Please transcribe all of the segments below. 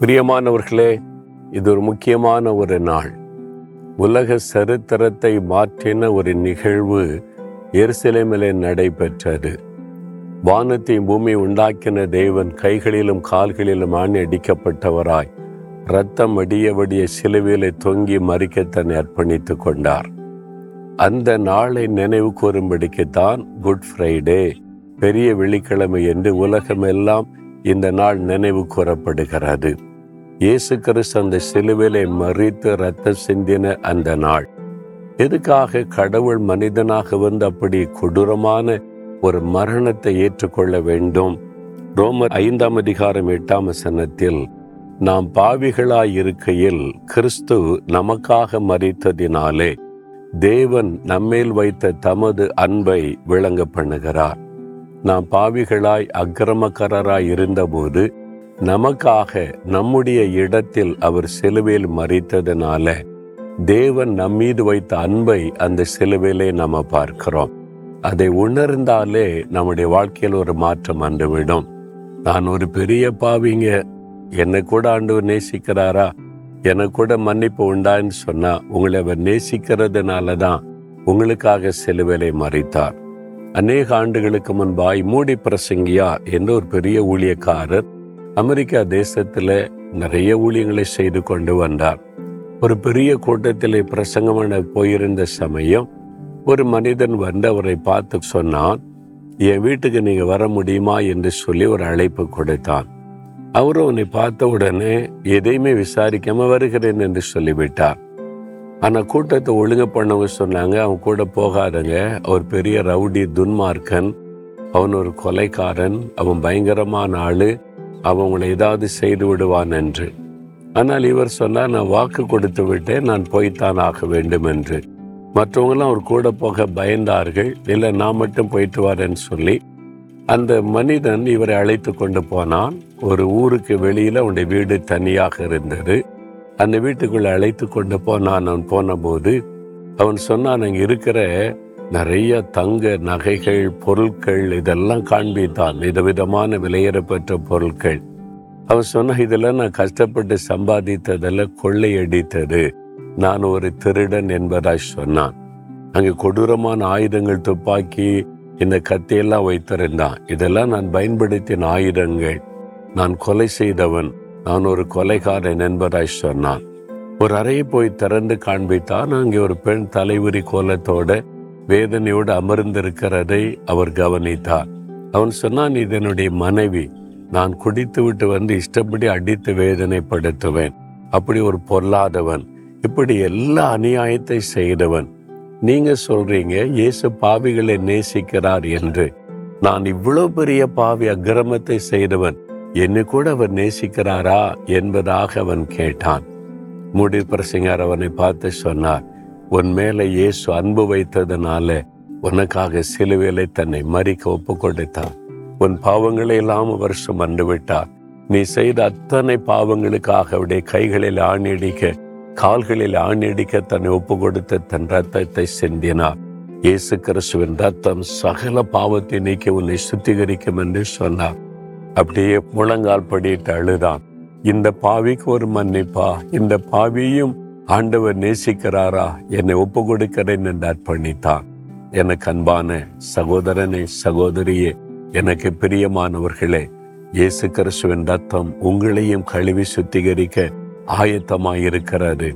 பிரியமானவர்களே இது ஒரு முக்கியமான ஒரு நாள். உலக சரித்திரத்தை மாற்றின ஒரு நிகழ்வு எருசலேமிலே நடைபெற்றது. வானத்தையும் பூமி உண்டாக்கின தேவன் கைகளிலும் கால்களிலும் ஆணி அடிக்கப்பட்டவராய் ரத்தம் அடிய வடிய சிலுவையிலே தொங்கி மறிக்க தன்னை அர்ப்பணித்துக் கொண்டார். அந்த நாளை நினைவு கூறும்படிக்குத்தான் குட் ஃப்ரைடே பெரிய வெள்ளிக்கிழமை என்று உலகமெல்லாம் இந்த நாள் நினைவு கூறப்படுகிறது. இயேசு கிறிஸ்து அந்த சிலுவிலை மறித்து ரத்தம் சிந்தின அந்த நாள். எதுக்காக கடவுள் மனிதனாக வந்து அப்படி கொடூரமான ஒரு மரணத்தை ஏற்றுக்கொள்ள வேண்டும்? ரோமர் ஐந்தாம் அதிகாரம் எட்டாம் வசனத்தில் நாம் பாவிகளாய் இருக்கையில் கிறிஸ்து நமக்காக மறித்ததினாலே தேவன் நம்மேல் வைத்த தமது அன்பை விளங்க பண்ணுகிறார். நாம் பாவிகளாய் அக்கிரமக்காரராய் இருந்தபோது நமக்காக நம்முடைய இடத்தில் அவர் சிலுவையில் மறித்ததனால தேவன் நம்மீது வைத்த அன்பை அந்த சிலுவையிலே நம்ம பார்க்கிறோம். அதை உணர்ந்தாலே நம்முடைய வாழ்க்கையில் ஒரு மாற்றம் வந்துவிடும். நான் ஒரு பெரிய பாவிங்க. என்னை கூட ஆண்டவர் நேசிக்கிறாரா? எனக்கு கூட மன்னிப்பு உண்டான்னு சொன்னா உங்களை அவர் நேசிக்கிறதுனால தான் உங்களுக்காக சிலுவையிலே மறித்தார் அநேக ஆண்டுகளுக்கு முன்பாய் மூடி பிரசங்கியா என்ற ஒரு பெரிய ஊழியக்காரர் அமெரிக்கா தேசத்தில் நிறைய ஊழியங்களை செய்து கொண்டு வந்தார். ஒரு பெரிய கூட்டத்தில் பிரசங்கம் போயிருந்த சமயம் ஒரு மனிதன் வந்து அவரை பார்த்து சொன்னான் என் வீட்டுக்கு நீங்க வர முடியுமா? என்று சொல்லி ஒரு அழைப்பு கொடுத்தான். அவரும் உன்னை பார்த்த உடனே எதையுமே விசாரிக்காம வருகிறேன் என்று சொல்லிவிட்டார். ஆனால் கூட்டத்தை ஒழுங்கு பண்ணவங்க சொன்னாங்க அவன் கூட போகாதங்க. அவர் பெரிய ரவுடி துன்மார்க்கன். அவன் ஒரு கொலைக்காரன். அவன் பயங்கரமான ஆளு. அவன் உங்களை ஏதாவது செய்து விடுவான் என்று. ஆனால் இவர் சொன்னார் நான் வாக்கு கொடுத்து விட்டேன். நான் போய்த்தான் ஆக வேண்டும் என்று. மற்றவங்களாம் அவர் கூட போக பயந்தார்கள். இல்லை நான் மட்டும் போயிட்டு வரேன்னு சொல்லி அந்த மனிதன் இவரை அழைத்து கொண்டு போனான். ஒரு ஊருக்கு வெளியில் அவனுடைய வீடு தனியாக இருந்தது. அந்த வீட்டுக்குள்ள அழைத்து கொண்டு போனான். அவன் போனபோது அவன் சொன்னான் அங்கே இருக்கிற நிறைய தங்க நகைகள் பொருட்கள் இதெல்லாம் காண்பித்தான். விதவிதமான விலையேறப்பெற்ற பொருட்கள். அவன் சொன்ன இதெல்லாம் நான் கஷ்டப்பட்டு சம்பாதித்ததெல்லாம் கொள்ளையடித்தது. நான் ஒரு திருடன் என்பதாய் சொன்னான். அங்கே கொடூரமான ஆயுதங்கள் துப்பாக்கி இந்த கத்தியெல்லாம் வைத்திருந்தான். இதெல்லாம் நான் பயன்படுத்தின ஆயுதங்கள். நான் கொலை செய்தவன். நான் ஒரு கொலைகாரன் என்பதாய் சொன்னான். ஒரு அறையை போய் திறந்து காண்பித்தான். அங்கே ஒரு பெண் தலைவிரி கோலத்தோட வேதனையோடு அமர்ந்திருக்கிறதை அவர் கவனித்தார். அவன் சொன்னான் இது என்னுடைய மனைவி. நான் குடித்து விட்டு வந்து இஷ்டப்படி அடித்து வேதனைப்படுத்துவேன். அப்படி ஒரு பொல்லாதவன். இப்படி எல்லா அநியாயத்தை செய்தவன். நீங்க சொல்றீங்க இயேசு பாவிகளை நேசிக்கிறார் என்று. நான் இவ்வளவு பெரிய பாவி அக்கிரமத்தை செய்தவன். என்னை கூட அவர் நேசிக்கிறாரா என்பதாக அவன் கேட்டான். மூடி பிரசிங்கர் அவனை பார்த்து சொன்னார் உன் மேல இயேசு அன்பு வைத்ததுனால உனக்காக சிலுவேலை தன்னை மறிக்க ஒப்பு கொடுத்தான் உன் பாவங்களை எல்லாம் அவர் சுமந்து விட்டார் நீ செய்த அத்தனை பாவங்களுக்காக அவருடைய கைகளில் ஆணியடிக்க கால்களில் ஆணியடிக்க தன்னை ஒப்பு கொடுத்து தன் ரத்தத்தை சிந்தினார். இயேசு கிறிஸ்துவின் ரத்தம் சகல பாவத்தை நீக்கி உன்னை சுத்திகரிக்கும் என்று சொன்னார். அப்படியே முழங்கால் படிட்டு அழுதான். இந்த பாவிக்கு ஒரு மன்னிப்பா? இந்த பாவியும் ஆண்டவர் நேசிக்கிறாரா? என்னை ஒப்பு கொடுக்கிறேன் என்று அர்ப்பணித்தான் எனக்கு அன்பான சகோதரனே சகோதரியே எனக்கு பிரியமானவர்களே இயேசு கிறிஸ்துவின் ரத்தம் உங்களையும் கழுவி சுத்திகரிக்க ஆயத்தமாயிருக்கிறது.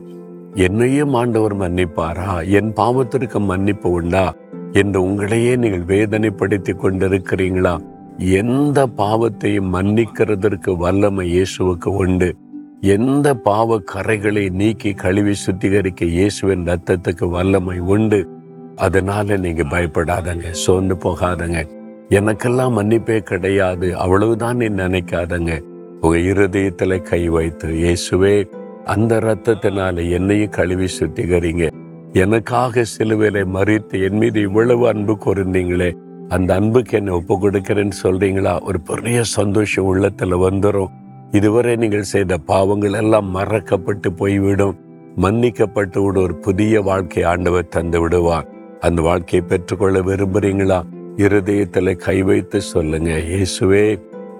என்னையும் ஆண்டவர் மன்னிப்பாரா? என் பாவத்திற்கு மன்னிப்பு உண்டா? என்று உங்களையே நீங்கள் வேதனைப்படுத்தி கொண்டிருக்கிறீங்களா? எந்த பாவத்தையும் மன்னிக்கிறதற்கு வல்லமை இயேசுவுக்கு உண்டு? எந்த பாவ கரைகளை நீக்கி கழுவி சுத்திகரிக்க இயேசுவின் ரத்தத்துக்கு வல்லமை உண்டு? அதனால நீங்க பயப்படாதங்க சோர்ந்து போகாதங்க. எனக்கெல்லாம் மன்னிப்பே கிடையாது அவ்வளவுதான் நீ நினைக்காதங்க. உங்க இருதயத்துல கை வைத்து இயேசுவே அந்த ரத்தத்தினால என்னையும் கழுவி சுத்திகரிங்க. எனக்காக சிலுவையில மறித்து என் மீது இவ்வளவு அன்பு கூர்ந்தீங்களே அந்த அன்புக்கு என்னை ஒப்பு கொடுக்கிறேன்னு சொல்றீங்களா? ஒரு பெரிய சந்தோஷம் உள்ளத்துல வந்துடும் இதுவரை நீங்கள் செய்த பாவங்கள் எல்லாம் மறக்கப்பட்டு போய்விடும். மன்னிக்கப்பட்டு விட ஒரு புதிய வாழ்க்கை ஆண்டவர் தந்து விடுவார். அந்த வாழ்க்கையை பெற்றுக்கொள்ள விரும்புறீங்களா? இருதயத்தில் கை வைத்து சொல்லுங்க இயேசுவே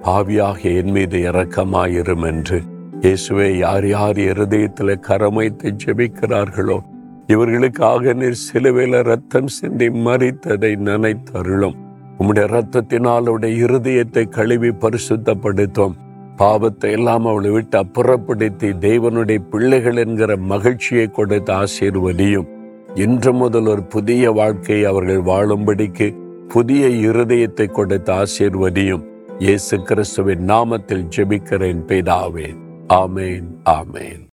பாவியாக என் மீது இறக்கமாயிரும் என்று. இயேசுவே யார் யார் இருதயத்தில் கரமைத்து ஜெபிக்கிறார்களோ இவர்களுக்காக நீர் சிலுவையில் ரத்தம் சிந்தி மறித்ததை நினைத்தருளும். உம்முடைய ரத்தத்தினால் அவருடைய இருதயத்தை கழுவி பரிசுத்தப்படுத்தும். பாவத்தை எல்லாம் அவளை விட்டு அப்புறப்படுத்தி தேவனுடைய பிள்ளைகள் என்கிற மகிழ்ச்சியை கொடுத்து ஆசீர்வதியும். இன்று முதல் ஒரு புதிய வாழ்க்கையை அவர்கள் வாழும்படிக்கு புதிய இருதயத்தை கொடுத்து ஆசீர்வதியும். இயேசு கிறிஸ்துவின் நாமத்தில் ஜெபிக்கிறேன் பிதாவே. ஆமேன் ஆமேன்.